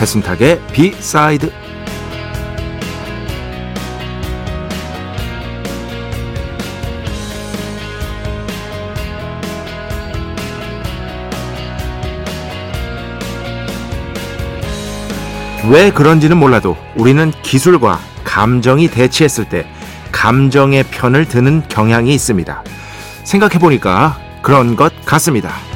배순탁의 비사이드 왜 그런지는 몰라도 우리는 기술과 감정이 대치했을 때 감정의 편을 드는 경향이 있습니다. 생각해보니까 그런 것 같습니다.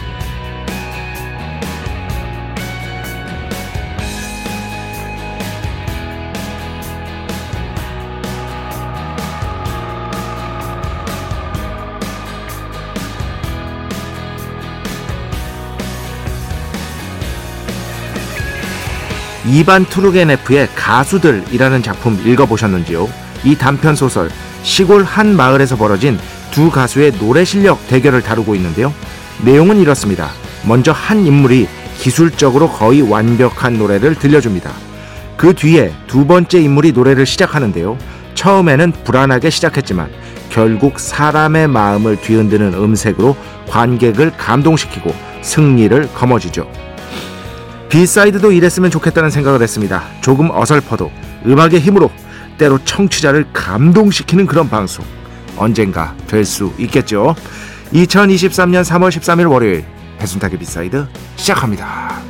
이반 투르게네프의 가수들이라는 작품 읽어보셨는지요? 이 단편 소설 시골 한 마을에서 벌어진 두 가수의 노래 실력 대결을 다루고 있는데요. 내용은 이렇습니다. 먼저 한 인물이 기술적으로 거의 완벽한 노래를 들려줍니다. 그 뒤에 두 번째 인물이 노래를 시작하는데요. 처음에는 불안하게 시작했지만 결국 사람의 마음을 뒤흔드는 음색으로 관객을 감동시키고 승리를 거머쥐죠. B side도 이랬으면 좋겠다는 생각을 했습니다. 조금 어설퍼도 음악의 힘으로 때로 청취자를 감동시키는 그런 방송 언젠가 될 수 있겠죠. 2023년 3월 13일 월요일 배순탁의 B side 시작합니다.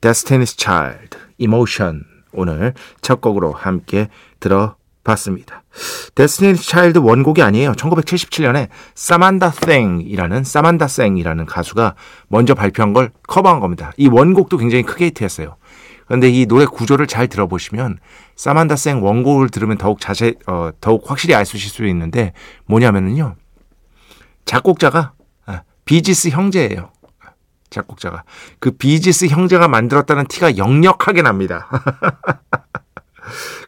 Destiny's Child Emotion 오늘 첫 곡으로 함께 들어 봤습니다. Destiny's Child 원곡이 아니에요. 1977년에 Samantha Sang이라는 Samantha Sang이라는 가수가 먼저 발표한 걸 cover한 겁니다. 이 원곡도 굉장히 크게 히트했어요. 그런데 이 노래 구조를 잘 들어보시면 Samantha Sang 원곡을 들으면 더욱 자세 어, 더욱 확실히 알수 있을 수 있는데 뭐냐면은요. 작곡자가 아, 비지스 형제예요. 작곡자가 그 비지스 형제가 만들었다는 티가 역력하게 납니다.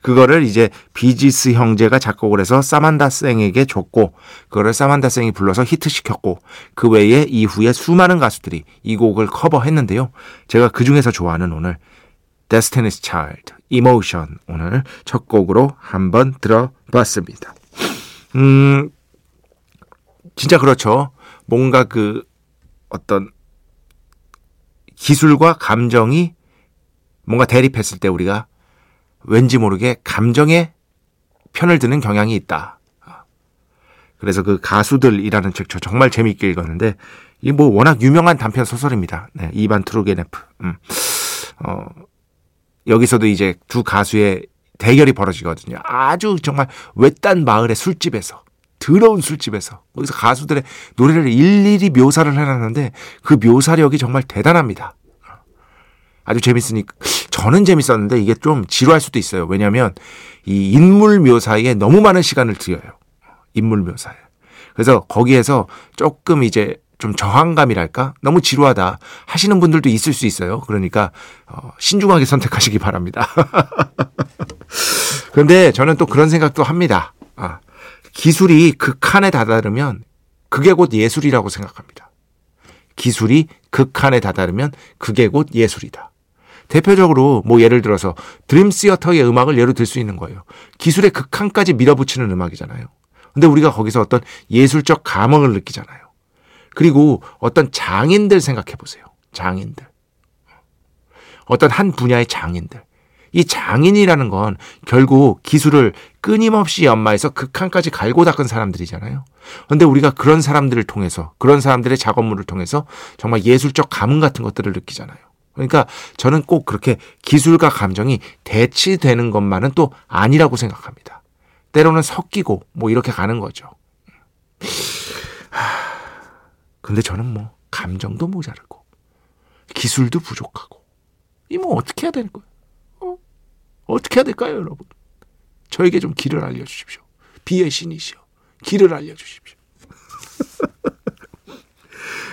그거를 이제 비지스 형제가 작곡을 해서 사만다 생에게 줬고 그거를 사만다 생이 불러서 히트시켰고 그 외에 이후에 수많은 가수들이 이 곡을 커버했는데요. 제가 그 중에서 좋아하는 오늘 Destiny's Child, Emotion 오늘 첫 곡으로 한번 들어봤습니다. 음, 진짜 그렇죠. 뭔가 그 어떤 기술과 감정이 뭔가 대립했을 때 우리가 왠지 모르게 감정에 편을 드는 경향이 있다. 그래서 그 가수들이라는 책 저 정말 재미있게 읽었는데 이뭐 워낙 유명한 단편 소설입니다. 네, 이반 투르게네프. 음. 어, 여기서도 이제 두 가수의 대결이 벌어지거든요. 아주 정말 외딴 마을의 술집에서 더러운 술집에서 거기서 가수들의 노래를 일일이 묘사를 해놨는데 그 묘사력이 정말 대단합니다. 아주 재밌으니까 저는 재밌었는데 이게 좀 지루할 수도 있어요. 왜냐하면 이 인물 묘사에 너무 많은 시간을 들여요. 인물 묘사에. 그래서 거기에서 조금 이제 좀 저항감이랄까 너무 지루하다 하시는 분들도 있을 수 있어요. 그러니까 어, 신중하게 선택하시기 바랍니다. 그런데 저는 또 그런 생각도 합니다. 아, 기술이 극한에 다다르면 그게 곧 예술이라고 생각합니다. 기술이 극한에 다다르면 그게 곧 예술이다. 대표적으로 뭐 예를 들어서 드림 시어터의 음악을 예로 들 수 있는 거예요. 기술의 극한까지 밀어붙이는 음악이잖아요. 근데 우리가 거기서 어떤 예술적 감흥을 느끼잖아요. 그리고 어떤 장인들 생각해 보세요. 장인들. 어떤 한 분야의 장인들. 이 장인이라는 건 결국 기술을 끊임없이 연마해서 극한까지 갈고 닦은 사람들이잖아요. 근데 우리가 그런 사람들을 통해서, 그런 사람들의 작업물을 통해서 정말 예술적 감흥 같은 것들을 느끼잖아요. 그러니까 저는 꼭 그렇게 기술과 감정이 대치되는 것만은 또 아니라고 생각합니다. 때로는 섞이고 뭐 이렇게 가는 거죠. 근데 저는 뭐 감정도 모자르고 기술도 부족하고 이 뭐 어떻게 해야 되는 거예요? 어? 어떻게 해야 될까요, 여러분? 저에게 좀 길을 알려 주십시오. 비의 신이시여, 길을 알려 주십시오.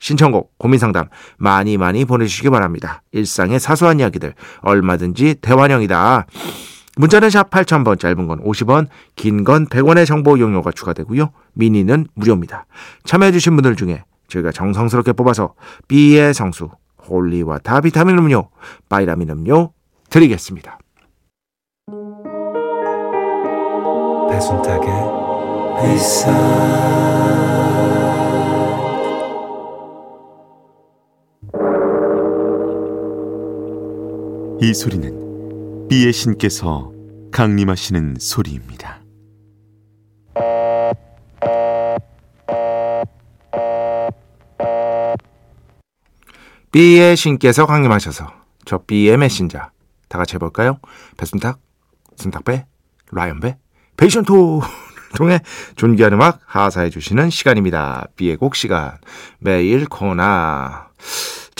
신청곡, 고민상담 많이 많이 보내주시기 바랍니다. 일상의 사소한 이야기들 얼마든지 대환영이다. 문자는 샵 8000번, 짧은 건 50원, 긴 건 100원의 정보 이용료가 추가되고요. 미니는 무료입니다. 참여해주신 분들 중에 저희가 정성스럽게 뽑아서 B의 성수, holy water 비타민 음료, 바이라민 음료 드리겠습니다. 배순탁의 회사 이 소리는 비의 신께서 강림하시는 소리입니다. B의 신께서 강림하셔서 저 B의 메신저 다 같이 해볼까요? 배순탁, 순탁배, 라이언배, 베이션토 통해 존귀한 음악 하사해 주시는 시간입니다. B의 곡 시간 매일 코나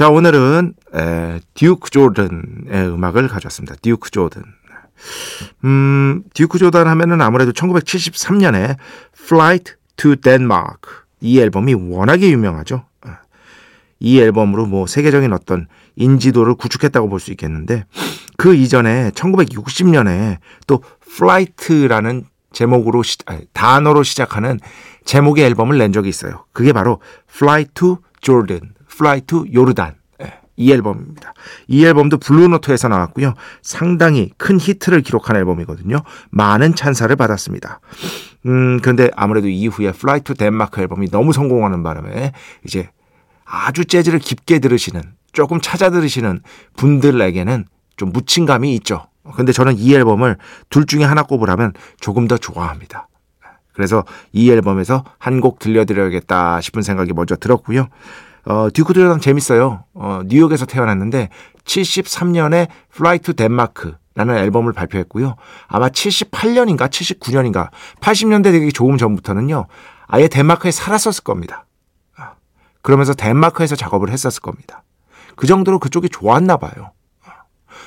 자 오늘은 에, 듀크 조던의 음악을 가져왔습니다. 듀크 조던 음, 듀크 조던 하면은 아무래도 1973년에 Flight to Denmark 이 앨범이 워낙에 유명하죠. 이 앨범으로 뭐 세계적인 어떤 인지도를 구축했다고 볼 수 있겠는데 그 이전에 1960년에 또 flight라는 제목으로 시, 아니, 단어로 시작하는 제목의 앨범을 낸 적이 있어요. 그게 바로 Fly to Jordan, Fly to 요르단. 예, 이 앨범입니다. 이 앨범도 블루노트에서 나왔고요. 상당히 큰 히트를 기록한 앨범이거든요. 많은 찬사를 받았습니다. 음, 근데 아무래도 이후에 Fly to Denmark 앨범이 너무 성공하는 바람에 이제 아주 재즈를 깊게 들으시는 조금 찾아 들으시는 분들에게는 좀 묻힌 감이 있죠. 근데 저는 이 앨범을 둘 중에 하나 꼽으라면 조금 더 좋아합니다. 그래서 이 앨범에서 한 곡 들려드려야겠다 싶은 생각이 먼저 들었고요. 어, 듀크 드라당 재밌어요. 어, 뉴욕에서 태어났는데 73년에 Fly to Denmark 라는 앨범을 발표했고요. 아마 78년인가 79년인가 80년대 되기 조금 전부터는요. 아예 덴마크에 살았었을 겁니다. 그러면서 덴마크에서 작업을 했었을 겁니다. 그 정도로 그쪽이 좋았나 봐요.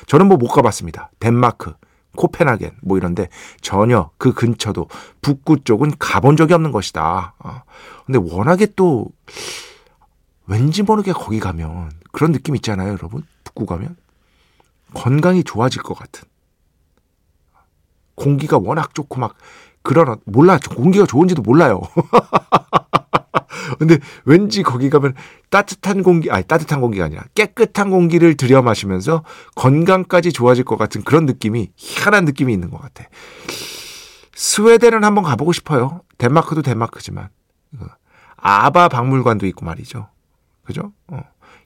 저는 뭐 못 가봤습니다. 덴마크, 코펜하겐 뭐 이런데 전혀 그 근처도 북구 쪽은 가본 적이 없는 것이다. 어. 근데 워낙에 또 왠지 모르게 거기 가면 그런 느낌 있잖아요, 여러분. 북구 가면 건강이 좋아질 것 같은. 공기가 워낙 좋고 막 그런 몰라 공기가 좋은지도 몰라요. 근데 왠지 거기 가면 따뜻한 공기, 아니 따뜻한 공기가 아니라 깨끗한 공기를 들여 마시면서 건강까지 좋아질 것 같은 그런 느낌이 희한한 느낌이 있는 것 같아. 스웨덴은 한번 가보고 싶어요. 덴마크도 덴마크지만 아바 박물관도 있고 말이죠. 그죠? 어.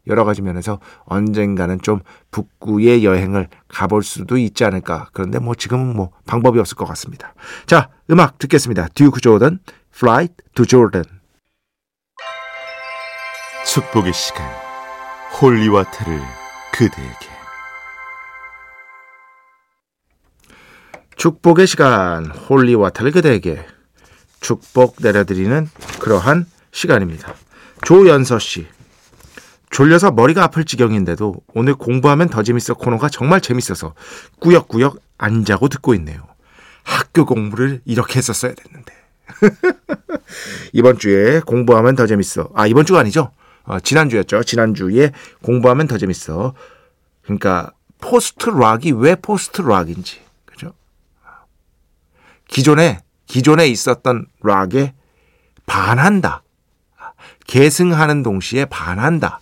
여러 가지 면에서 언젠가는 좀 북구의 여행을 가볼 수도 있지 않을까. 그런데 뭐 지금은 뭐 방법이 없을 것 같습니다. 자, 음악 듣겠습니다. 듀크 조던, Flight to Jordan. 축복의 시간 holy water를 그대에게 축복의 시간 holy water를 그대에게 축복 내려드리는 그러한 시간입니다. 조연서 씨 졸려서 머리가 아플 지경인데도 오늘 공부하면 더 재밌어 코너가 정말 재밌어서 꾸역꾸역 안 자고 듣고 있네요. 학교 공부를 이렇게 했었어야 됐는데. 이번 주에 공부하면 더 재밌어. 아, 이번 주가 아니죠? 어, 지난주였죠. 지난주에 공부하면 더 재밌어. 그러니까 post rock이 왜 post rock인지. 그죠? 기존에 기존에 있었던 락에 반한다. 계승하는 동시에 반한다.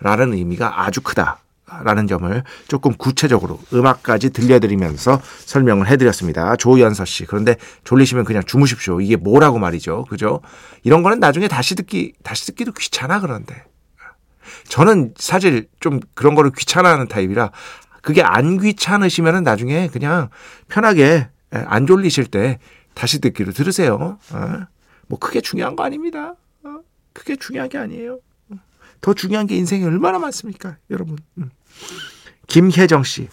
라는 의미가 아주 크다. 라는 점을 조금 구체적으로 음악까지 들려드리면서 설명을 해드렸습니다. 조연서 씨. 그런데 졸리시면 그냥 주무십시오. 이게 뭐라고 말이죠. 그죠? 이런 거는 나중에 다시 듣기, 다시 듣기도 귀찮아, 그런데. 저는 사실 좀 그런 거를 귀찮아하는 타입이라 그게 안 귀찮으시면은 나중에 그냥 편하게 안 졸리실 때 다시 듣기로 들으세요. 어? 뭐 크게 중요한 거 아닙니다. 어? 크게 중요한 게 아니에요. 더 중요한 게 인생에 얼마나 많습니까, 여러분. 음. 김혜정 씨,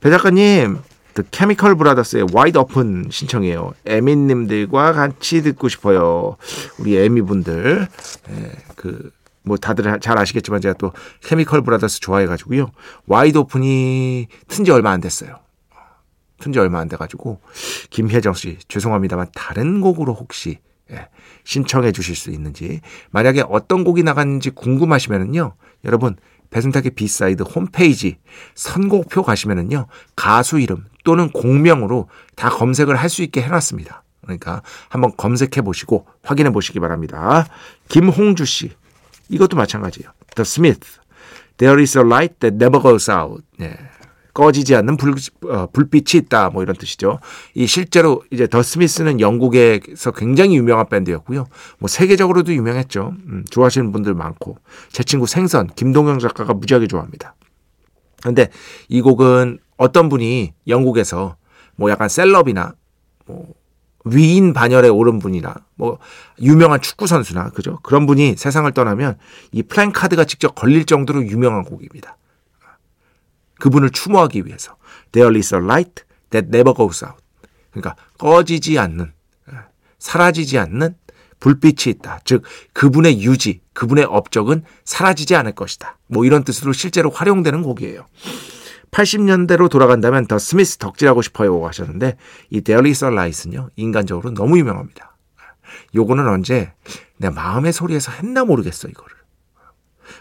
배 작가님, The Chemical Brothers의 Wide Open 신청해요. 에미님들과 같이 듣고 싶어요. 우리 에미 분들, 예, 그, 뭐 다들 잘 아시겠지만 제가 또 케미컬 브라더스 좋아해가지고요. Wide Open이 튼 지 얼마 안 됐어요. 튼지 얼마 안 돼가지고 김혜정 씨 죄송합니다만 다른 곡으로 혹시 예, 신청해 주실 수 있는지 만약에 어떤 곡이 나갔는지 궁금하시면은요 여러분 배순탁의 B side 홈페이지 선곡표 가시면은요 가수 이름 또는 곡명으로 다 검색을 할 수 있게 해놨습니다. 그러니까 한번 검색해 보시고 확인해 보시기 바랍니다. 김홍주 씨 이것도 마찬가지예요. The Smith There is a light that never goes out. 네. 꺼지지 않는 불, 어, 불빛이 있다. 뭐 이런 뜻이죠. 이 실제로 이제 더 스미스는 영국에서 굉장히 유명한 밴드였고요. 뭐 세계적으로도 유명했죠. 음, 좋아하시는 분들 많고. 제 친구 생선 김동영 작가가 무지하게 좋아합니다. 근데 이 곡은 어떤 분이 영국에서 뭐 약간 셀럽이나 뭐 위인 반열에 오른 분이나 뭐 유명한 축구 선수나 그죠 그런 분이 세상을 떠나면 이 플랜카드가 직접 걸릴 정도로 유명한 곡입니다. 그분을 추모하기 위해서 There is a light that never goes out. 그러니까 꺼지지 않는 사라지지 않는 불빛이 있다. 즉 그분의 유지, 그분의 업적은 사라지지 않을 것이다. 뭐 이런 뜻으로 실제로 활용되는 곡이에요. 80년대로 돌아간다면 더 스미스 덕질하고 싶어요 하셨는데 이 There is a light은요 인간적으로 너무 유명합니다. 요거는 언제 내 마음의 소리에서 했나 모르겠어 이거를.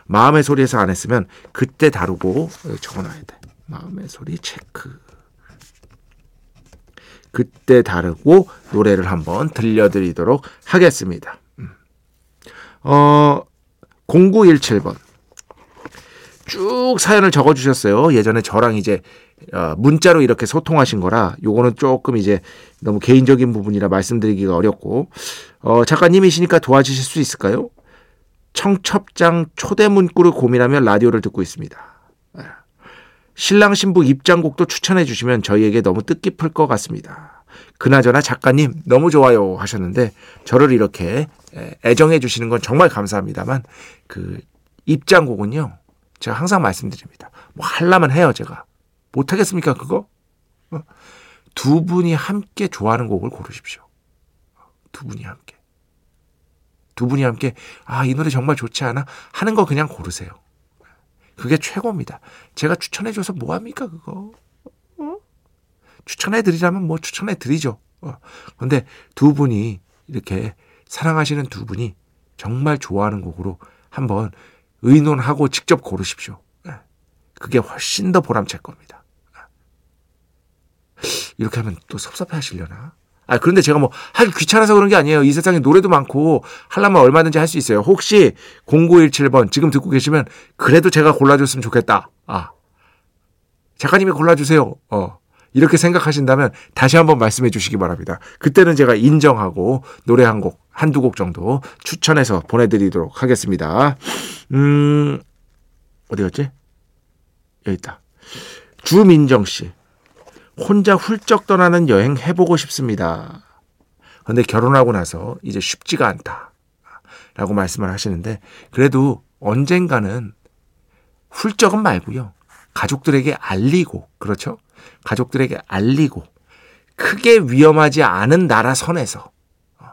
마음의 소리에서 안 했으면 그때 다루고 적어놔야 돼. 마음의 소리 체크. 그때 다루고 노래를 한번 들려드리도록 하겠습니다. 음. 어, 0917번. 쭉 사연을 적어주셨어요. 예전에 저랑 이제 어, 문자로 이렇게 소통하신 거라 요거는 조금 이제 너무 개인적인 부분이라 말씀드리기가 어렵고 어, 작가님이시니까 도와주실 수 있을까요? 청첩장 초대 문구를 고민하며 라디오를 듣고 있습니다. 예. 신랑 신부 입장곡도 추천해 주시면 저희에게 너무 뜻깊을 것 같습니다. 그나저나 작가님 너무 좋아요 하셨는데 저를 이렇게 예, 애정해 주시는 건 정말 감사합니다만 그 입장곡은요 제가 항상 말씀드립니다. 뭐 할라면 해요 제가 못하겠습니까 그거? 어? 두 분이 함께 좋아하는 곡을 고르십시오. 두 분이 함께. 두 분이 함께 아, 이 노래 정말 좋지 않아? 하는 거 그냥 고르세요. 그게 최고입니다. 제가 추천해 줘서 뭐 합니까, 그거? 어? 추천해 드리자면 뭐 추천해 드리죠. 어. 근데 두 분이 이렇게 사랑하시는 두 분이 정말 좋아하는 곡으로 한번 의논하고 직접 고르십시오. 예. 그게 훨씬 더 보람찰 겁니다. 예. 이렇게 하면 또 섭섭해 하시려나? 아, 그런데 제가 뭐 하기 귀찮아서 그런 게 아니에요. 이 세상에 노래도 많고 하려면 얼마든지 할 수 있어요. 혹시 0917번 지금 듣고 계시면 그래도 제가 골라줬으면 좋겠다. 아. 작가님이 골라주세요. 어. 이렇게 생각하신다면 다시 한번 말씀해 주시기 바랍니다. 그때는 제가 인정하고 노래 한 곡, 한두 곡 정도 추천해서 보내드리도록 하겠습니다. 음, 어디 갔지? 여기 있다. 주민정 씨. 혼자 훌쩍 떠나는 여행 해보고 싶습니다. 그런데 결혼하고 나서 이제 쉽지가 않다. 라고 말씀을 하시는데, 그래도 언젠가는 훌쩍은 말고요. 가족들에게 알리고, 그렇죠? 가족들에게 알리고, 크게 위험하지 않은 나라 선에서, 어,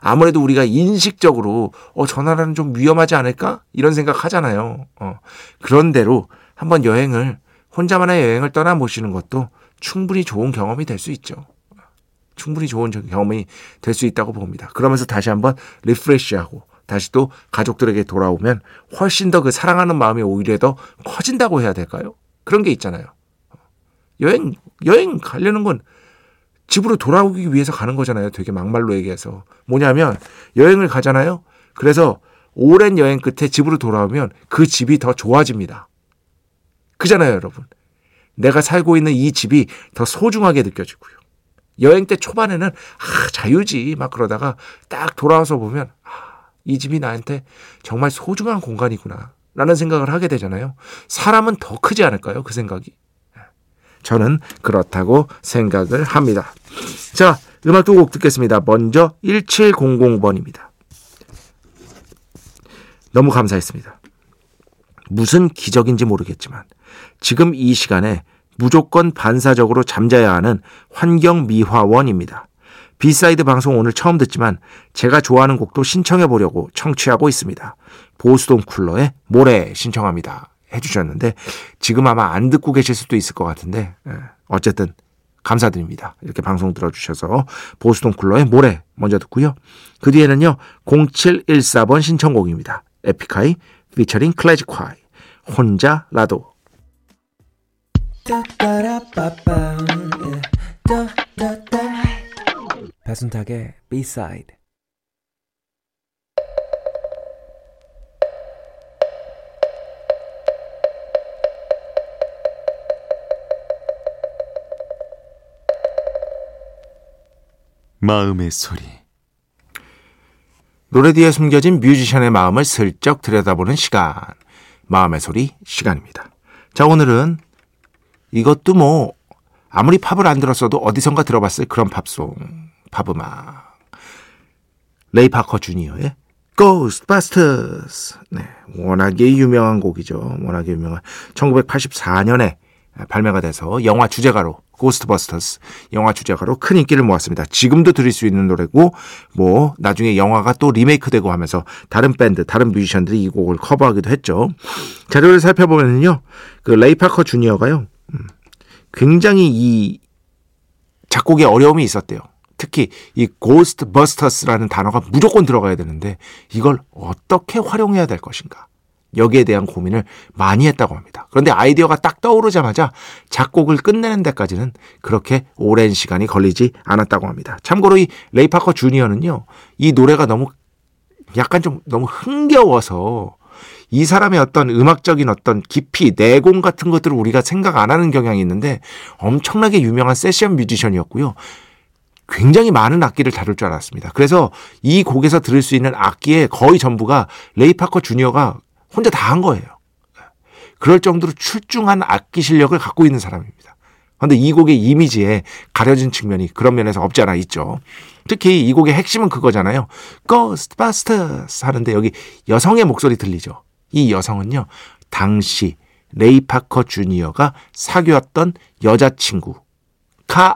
아무래도 우리가 인식적으로, 어, 저 나라는 좀 위험하지 않을까? 이런 생각 하잖아요. 어, 그런 대로 한번 여행을, 혼자만의 여행을 떠나보시는 것도 충분히 좋은 경험이 될 수 있죠. 충분히 좋은 경험이 될 수 있다고 봅니다. 그러면서 다시 한번 리프레시하고 다시 또 가족들에게 돌아오면 훨씬 더 그 사랑하는 마음이 오히려 더 커진다고 해야 될까요? 그런 게 있잖아요. 여행, 여행 가려는 건 집으로 돌아오기 위해서 가는 거잖아요. 되게 막말로 얘기해서. 뭐냐면 여행을 가잖아요. 그래서 오랜 여행 끝에 집으로 돌아오면 그 집이 더 좋아집니다. 그잖아요, 여러분. 내가 살고 있는 이 집이 더 소중하게 느껴지고요. 여행 때 초반에는 아, 자유지 막 그러다가 딱 돌아와서 보면 아, 이 집이 나한테 정말 소중한 공간이구나 라는 생각을 하게 되잖아요. 사람은 더 크지 않을까요? 그 생각이. 저는 그렇다고 생각을 합니다. 자, 음악 두 곡 듣겠습니다. 먼저 1700번입니다. 너무 감사했습니다. 무슨 기적인지 모르겠지만 지금 이 시간에 무조건 반사적으로 잠자야 하는 환경 미화원입니다. B side 방송 오늘 처음 듣지만 제가 좋아하는 곡도 신청해 보려고 청취하고 있습니다. 보스돈 쿨러의 모래 신청합니다. 해주셨는데 지금 아마 안 듣고 계실 수도 있을 것 같은데 예, 어쨌든 감사드립니다. 이렇게 방송 들어주셔서 보스돈 쿨러의 모래 먼저 듣고요. 그 뒤에는요 0714번 신청곡입니다. 에픽하이 피처링 클래식화이 혼자라도 배순탁의 B-side. 마음의 소리. 노래 뒤에 숨겨진 뮤지션의 마음을 슬쩍 들여다보는 시간. 마음의 소리 시간입니다. 자 오늘은 이것도 뭐 아무리 팝을 안 들었어도 어디선가 들어봤을 그런 팝송 팝음악 레이 파커 주니어의 Ghostbusters 네, 워낙에 유명한 곡이죠. 워낙에 유명한 1984년에 발매가 돼서 영화 주제가로 Ghostbusters 영화 주제가로 큰 인기를 모았습니다. 지금도 들을 수 있는 노래고 뭐 나중에 영화가 또 리메이크되고 하면서 다른 밴드, 다른 뮤지션들이 이 곡을 커버하기도 했죠. 자료를 살펴보면요. 그 레이 파커 주니어가요. 음, 굉장히 이 작곡에 어려움이 있었대요. 특히 이 Ghostbusters라는 단어가 무조건 들어가야 되는데 이걸 어떻게 활용해야 될 것인가. 여기에 대한 고민을 많이 했다고 합니다. 그런데 아이디어가 딱 떠오르자마자 작곡을 끝내는 데까지는 그렇게 오랜 시간이 걸리지 않았다고 합니다. 참고로 이 레이 파커 주니어는요, 이 노래가 너무 약간 좀 너무 흥겨워서 이 사람의 어떤 음악적인 어떤 깊이, 내공 같은 것들을 우리가 생각 안 하는 경향이 있는데 엄청나게 유명한 세션 뮤지션이었고요. 굉장히 많은 악기를 다룰 줄 알았습니다. 그래서 이 곡에서 들을 수 있는 악기의 거의 전부가 레이 파커 주니어가 혼자 다 한 거예요. 그럴 정도로 출중한 악기 실력을 갖고 있는 사람입니다. 그런데 이 곡의 이미지에 가려진 측면이 그런 면에서 없지 않아 있죠. 특히 이 곡의 핵심은 그거잖아요. Ghostbusters 하는데 여기 여성의 목소리 들리죠. 이 여성은요. 당시 레이 파커 주니어가 사귀었던 여자친구가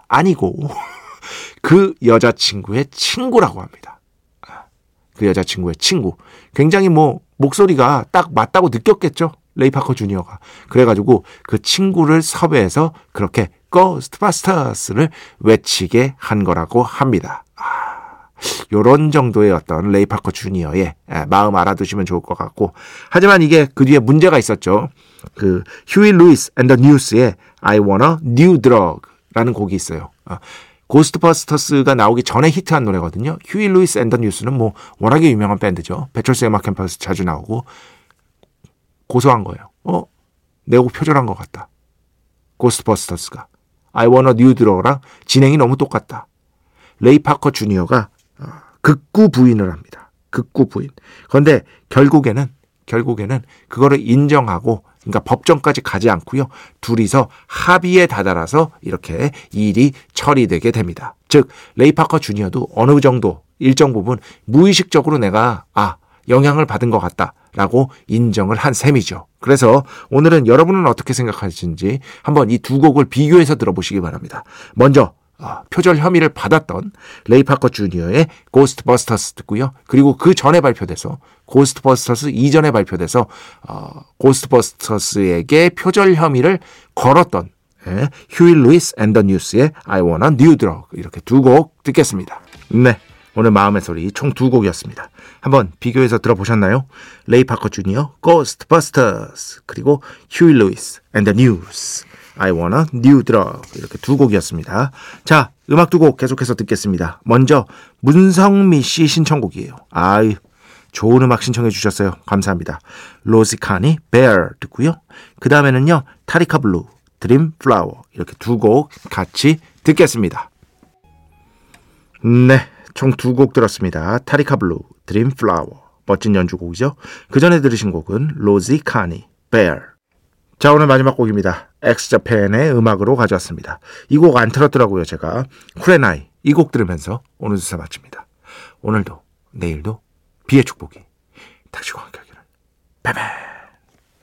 아니고 그 여자친구의 친구라고 합니다. 그 여자친구의 친구. 굉장히 뭐 목소리가 딱 맞다고 느꼈겠죠. 레이 파커 주니어가. 그래가지고 그 친구를 섭외해서 그렇게 Ghostbusters를 외치게 한 거라고 합니다. 아, 요런 정도의 어떤 레이 파커 주니어의 마음 알아두시면 좋을 것 같고. 하지만 이게 그 뒤에 문제가 있었죠. 그 Huey Lewis and the News의 I want a new drug 라는 곡이 있어요. 아, Ghostbusters가 나오기 전에 히트한 노래거든요. Huey Lewis and the News는 뭐 워낙에 유명한 밴드죠. 배철수 음악 캠프에서 자주 나오고 고소한 거예요. 어? 내 곡 표절한 것 같다. Ghostbusters가 I want a new drug랑 진행이 너무 똑같다. 레이 파커 주니어가 어, 극구 부인을 합니다. 극구 부인. 그런데 결국에는 결국에는 그거를 인정하고 그러니까 법정까지 가지 않고요. 둘이서 합의에 다다라서 이렇게 일이 처리되게 됩니다. 즉 레이 파커 주니어도 어느 정도 일정 부분 무의식적으로 내가 아 영향을 받은 것 같다라고 인정을 한 셈이죠. 그래서 오늘은 여러분은 어떻게 생각하시는지 한번 이 두 곡을 비교해서 들어보시기 바랍니다. 먼저 어, 표절 혐의를 받았던 레이 파커 주니어의 Ghostbusters 듣고요. 그리고 그 전에 발표돼서 Ghostbusters 이전에 발표돼서 어, Ghostbusters에게 표절 혐의를 걸었던 예, 휴일 루이스 앤더 뉴스의 I Wanna New Drug 이렇게 두 곡 듣겠습니다. 네. 오늘 마음의 소리 총 두 곡이었습니다. 한번 비교해서 들어보셨나요? 레이 파커 주니어, Ghostbusters, 그리고 Huey Lewis and the News. I want a new drug 이렇게 두 곡이었습니다. 자, 음악 두 곡 계속해서 듣겠습니다. 먼저 문성미 씨 신청곡이에요. 아유, 좋은 음악 신청해 주셨어요. 감사합니다. 로지 카니 Bear 듣고요. 그 다음에는요. 타리카 블루, Dream Flower 이렇게 두 곡 같이 듣겠습니다. 네, 총 두 곡 들었습니다. 타리카 블루, Dream Flower 멋진 연주곡이죠. 그 전에 들으신 곡은 로지 카니, Bear 자 오늘 마지막 곡입니다. 엑스자팬의 음악으로 가져왔습니다. 이 곡 안 틀었더라고요 제가. 쿠레나이 이 곡 들으면서 오늘 주사 마칩니다. 오늘도 내일도 비의 축복이 당신과 함께 하기를. 바이바이.